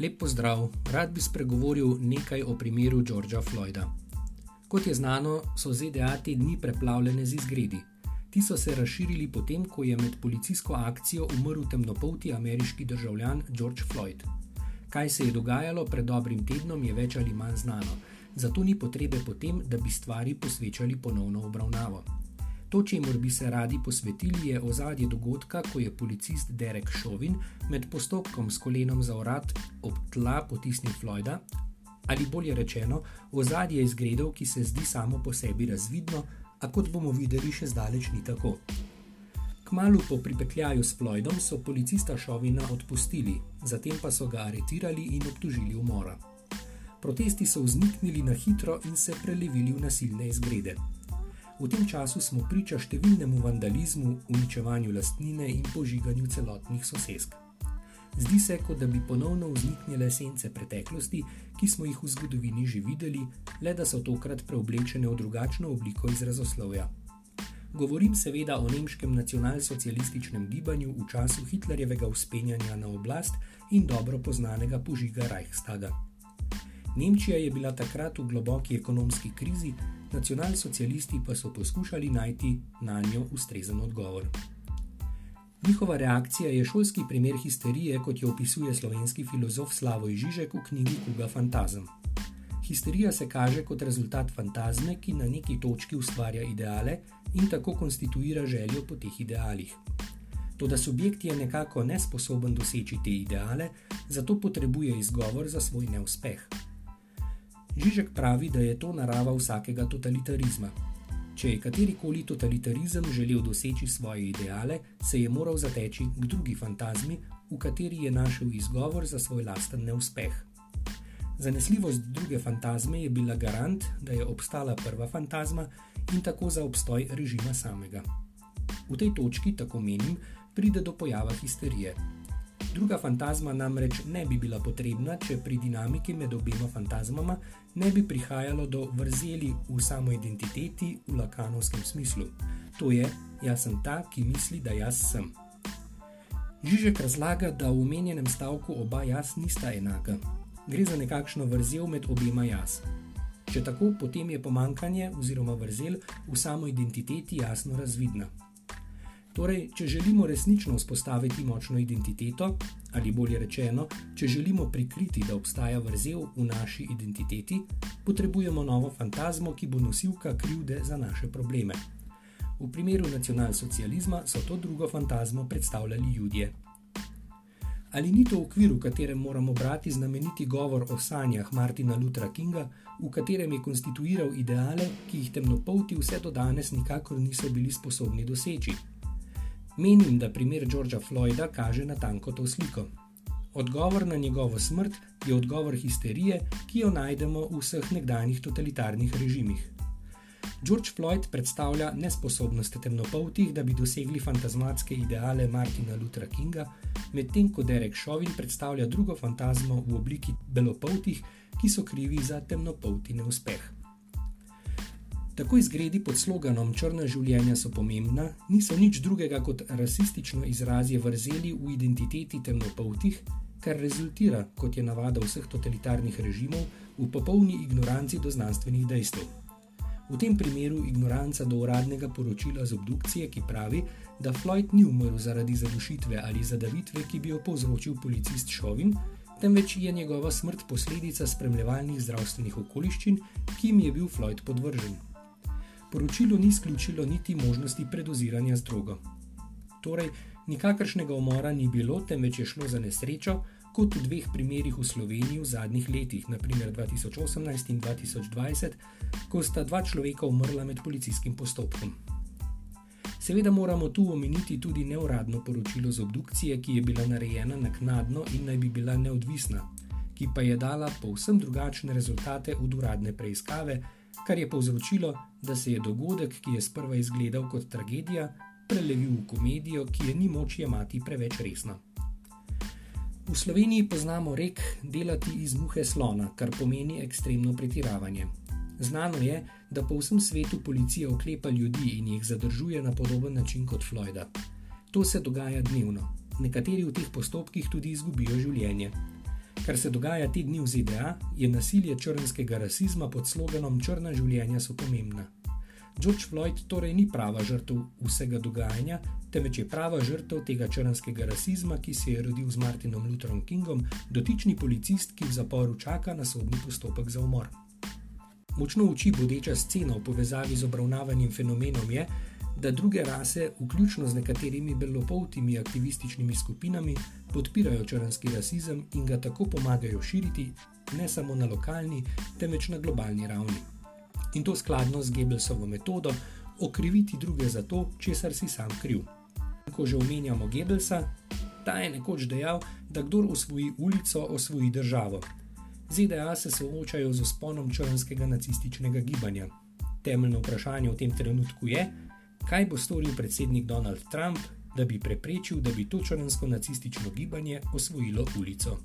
Lep pozdrav, rad bi spregovoril nekaj o primeru Georgea Floyda. Kot je znano, so ZDA te dni preplavljene z izgredi. Ti so se razširili potem, ko je med policijsko akcijo umrl temnopolti ameriški državljan George Floyd. Kaj se je dogajalo pred dobrim tednom, je več ali manj znano, zato ni potrebe potem, da bi stvari posvečali ponovno obravnavo. To, čemu bi se radi posvetili, je ozadje dogodka, ko je policist Derek Chauvin med postopkom s kolenom za urad ob tla potisnil Floyda, ali bolje rečeno, ozadje izgredov, ki se zdi samo po sebi razvidno, a kot bomo videli, še zdaleč ni tako. Kmalu po pripetljaju s Floydom so policista Chauvina odpustili, zatem pa so ga aretirali in obtožili umora. Protesti so vzniknili na hitro in se prelevili v nasilne izgrede. V tem času smo priča številnemu vandalizmu, uničevanju lastnine in požiganju celotnih sosedsk. Zdi se, kot da bi ponovno vzniknile sence preteklosti, ki smo jih v zgodovini že videli, le da so tokrat preoblečene v drugačno obliko izrazoslovja. Govorim seveda o nemškem nacionalsocialističnem gibanju v času Hitlerjevega uspenjanja na oblast in dobro poznanega požiga Reichstaga. Nemčija je bila takrat v globoki ekonomski krizi, nacionalsocialisti pa so poskušali najti na njo ustrezen odgovor. Njihova reakcija je šolski primer histerije, kot jo opisuje slovenski filozof Slavoj Žižek v knjigi Kuga Fantazem. Histerija se kaže kot rezultat fantazme, ki na neki točki ustvarja ideale in tako konstituira željo po teh idealih. Toda subjekt je nekako nesposoben doseči te ideale, zato potrebuje izgovor za svoj neuspeh. Žižek pravi, da je to narava vsakega totalitarizma. Če je katerikoli totalitarizem želel doseči svoje ideale, se je moral zateči k drugi fantazmi, v kateri je našel izgovor za svoj lasten neuspeh. Zanesljivost druge fantazme je bila garant, da je obstala prva fantazma in tako za obstoj režima samega. V tej točki, tako menim, pride do pojava histerije. Druga fantazma namreč ne bi bila potrebna, če pri dinamiki med obema fantazmama ne bi prihajalo do vrzeli v samo identiteti v lakanovskem smislu. To je, jaz sem ta, ki misli, da jaz sem. Žižek razlaga, da v omenjenem stavku oba jaz nista enaka. Gre za nekakšno vrzel med obema jaz. Če tako, potem je pomankanje oziroma vrzel v samo identiteti jasno razvidna. Torej, če želimo resnično vzpostaviti močno identiteto, ali bolje rečeno, če želimo prikriti, da obstaja vrzel v naši identiteti, potrebujemo novo fantazmo, ki bo nosilka krivde za naše probleme. V primeru nacionalsocializma so to drugo fantazmo predstavljali ljudje. Ali ni to okvir, v katerem moramo brati znameniti govor o sanjah Martina Luthera Kinga, v katerem je konstituiral ideale, ki jih temnopolti vse do danes nikakor niso bili sposobni doseči? Menim, da primer Georgea Floyda kaže na tanko to sliko. Odgovor na njegovo smrt je odgovor histerije, ki jo najdemo v vseh nekdanjih totalitarnih režimih. George Floyd predstavlja nesposobnost temnopoltih, da bi dosegli fantazmatske ideale Martina Luthera Kinga, medtem ko Derek Chauvin predstavlja drugo fantazmo v obliki belopoltih, ki so krivi za temnopolti neuspeh. Tako izgredi pod sloganom Črna življenja so pomembna, niso nič drugega kot rasistično izrazje vrzeli v identiteti temnopoltih, kar rezultira, kot je navada vseh totalitarnih režimov, v popolni ignoranci do znanstvenih dejstev. V tem primeru ignoranca do uradnega poročila z obdukcije, ki pravi, da Floyd ni umrl zaradi zadušitve ali zadavitve, ki bi jo povzročil policist Šovin, temveč je njegova smrt posledica spremljevalnih zdravstvenih okoliščin, ki jim je bil Floyd podvržen. Poročilo ni izključilo niti možnosti predoziranja z drogo. Torej, nikakršnega umora ni bilo, temveč je šlo za nesrečo, kot v dveh primerih v Sloveniji v zadnjih letih, naprimer 2018 in 2020, ko sta dva človeka umrla med policijskim postopkom. Seveda moramo tu omeniti tudi neuradno poročilo z obdukcije, ki je bila narejena naknadno in naj bi bila neodvisna, ki pa je dala povsem drugačne rezultate od uradne preiskave kar je povzročilo, da se je dogodek, ki je sprva izgledal kot tragedija, prelevil v komedijo, ki je ni moč jemati preveč resno. V Sloveniji poznamo rek delati iz muhe slona, kar pomeni ekstremno pretiravanje. Znano je, da po vsem svetu policija oklepa ljudi in jih zadržuje na podoben način kot Floyda. To se dogaja dnevno. Nekateri v teh postopkih tudi izgubijo življenje. Kar se dogaja te dni v ZDA, je nasilje črnskega rasizma pod sloganom Črna življenja so pomembna. George Floyd torej ni prava žrtev vsega dogajanja, temveč je prava žrtev tega črnskega rasizma, ki se je rodil z Martinom Lutherom Kingom, dotični policist, ki v zaporu čaka na sodni postopek za umor. Močno oči bodeča scena v povezavi z obravnavanim fenomenom je, da druge rase, vključno z nekaterimi belopoltimi aktivističnimi skupinami, podpirajo črnski rasizem in ga tako pomagajo širiti ne samo na lokalni, temveč na globalni ravni. In to skladno z Gebelsovo metodo okriviti druge za to, česar si sam kriv. Ko že omenjamo Gebelsa, ta je nekoč dejal, da kdor osvoji ulico, osvoji državo. ZDA se soočajo z usponom črnskega nacističnega gibanja. Temeljno vprašanje v tem trenutku je, kaj bo storil predsednik Donald Trump, da bi preprečil, da bi to črnsko nacistično gibanje osvojilo ulico.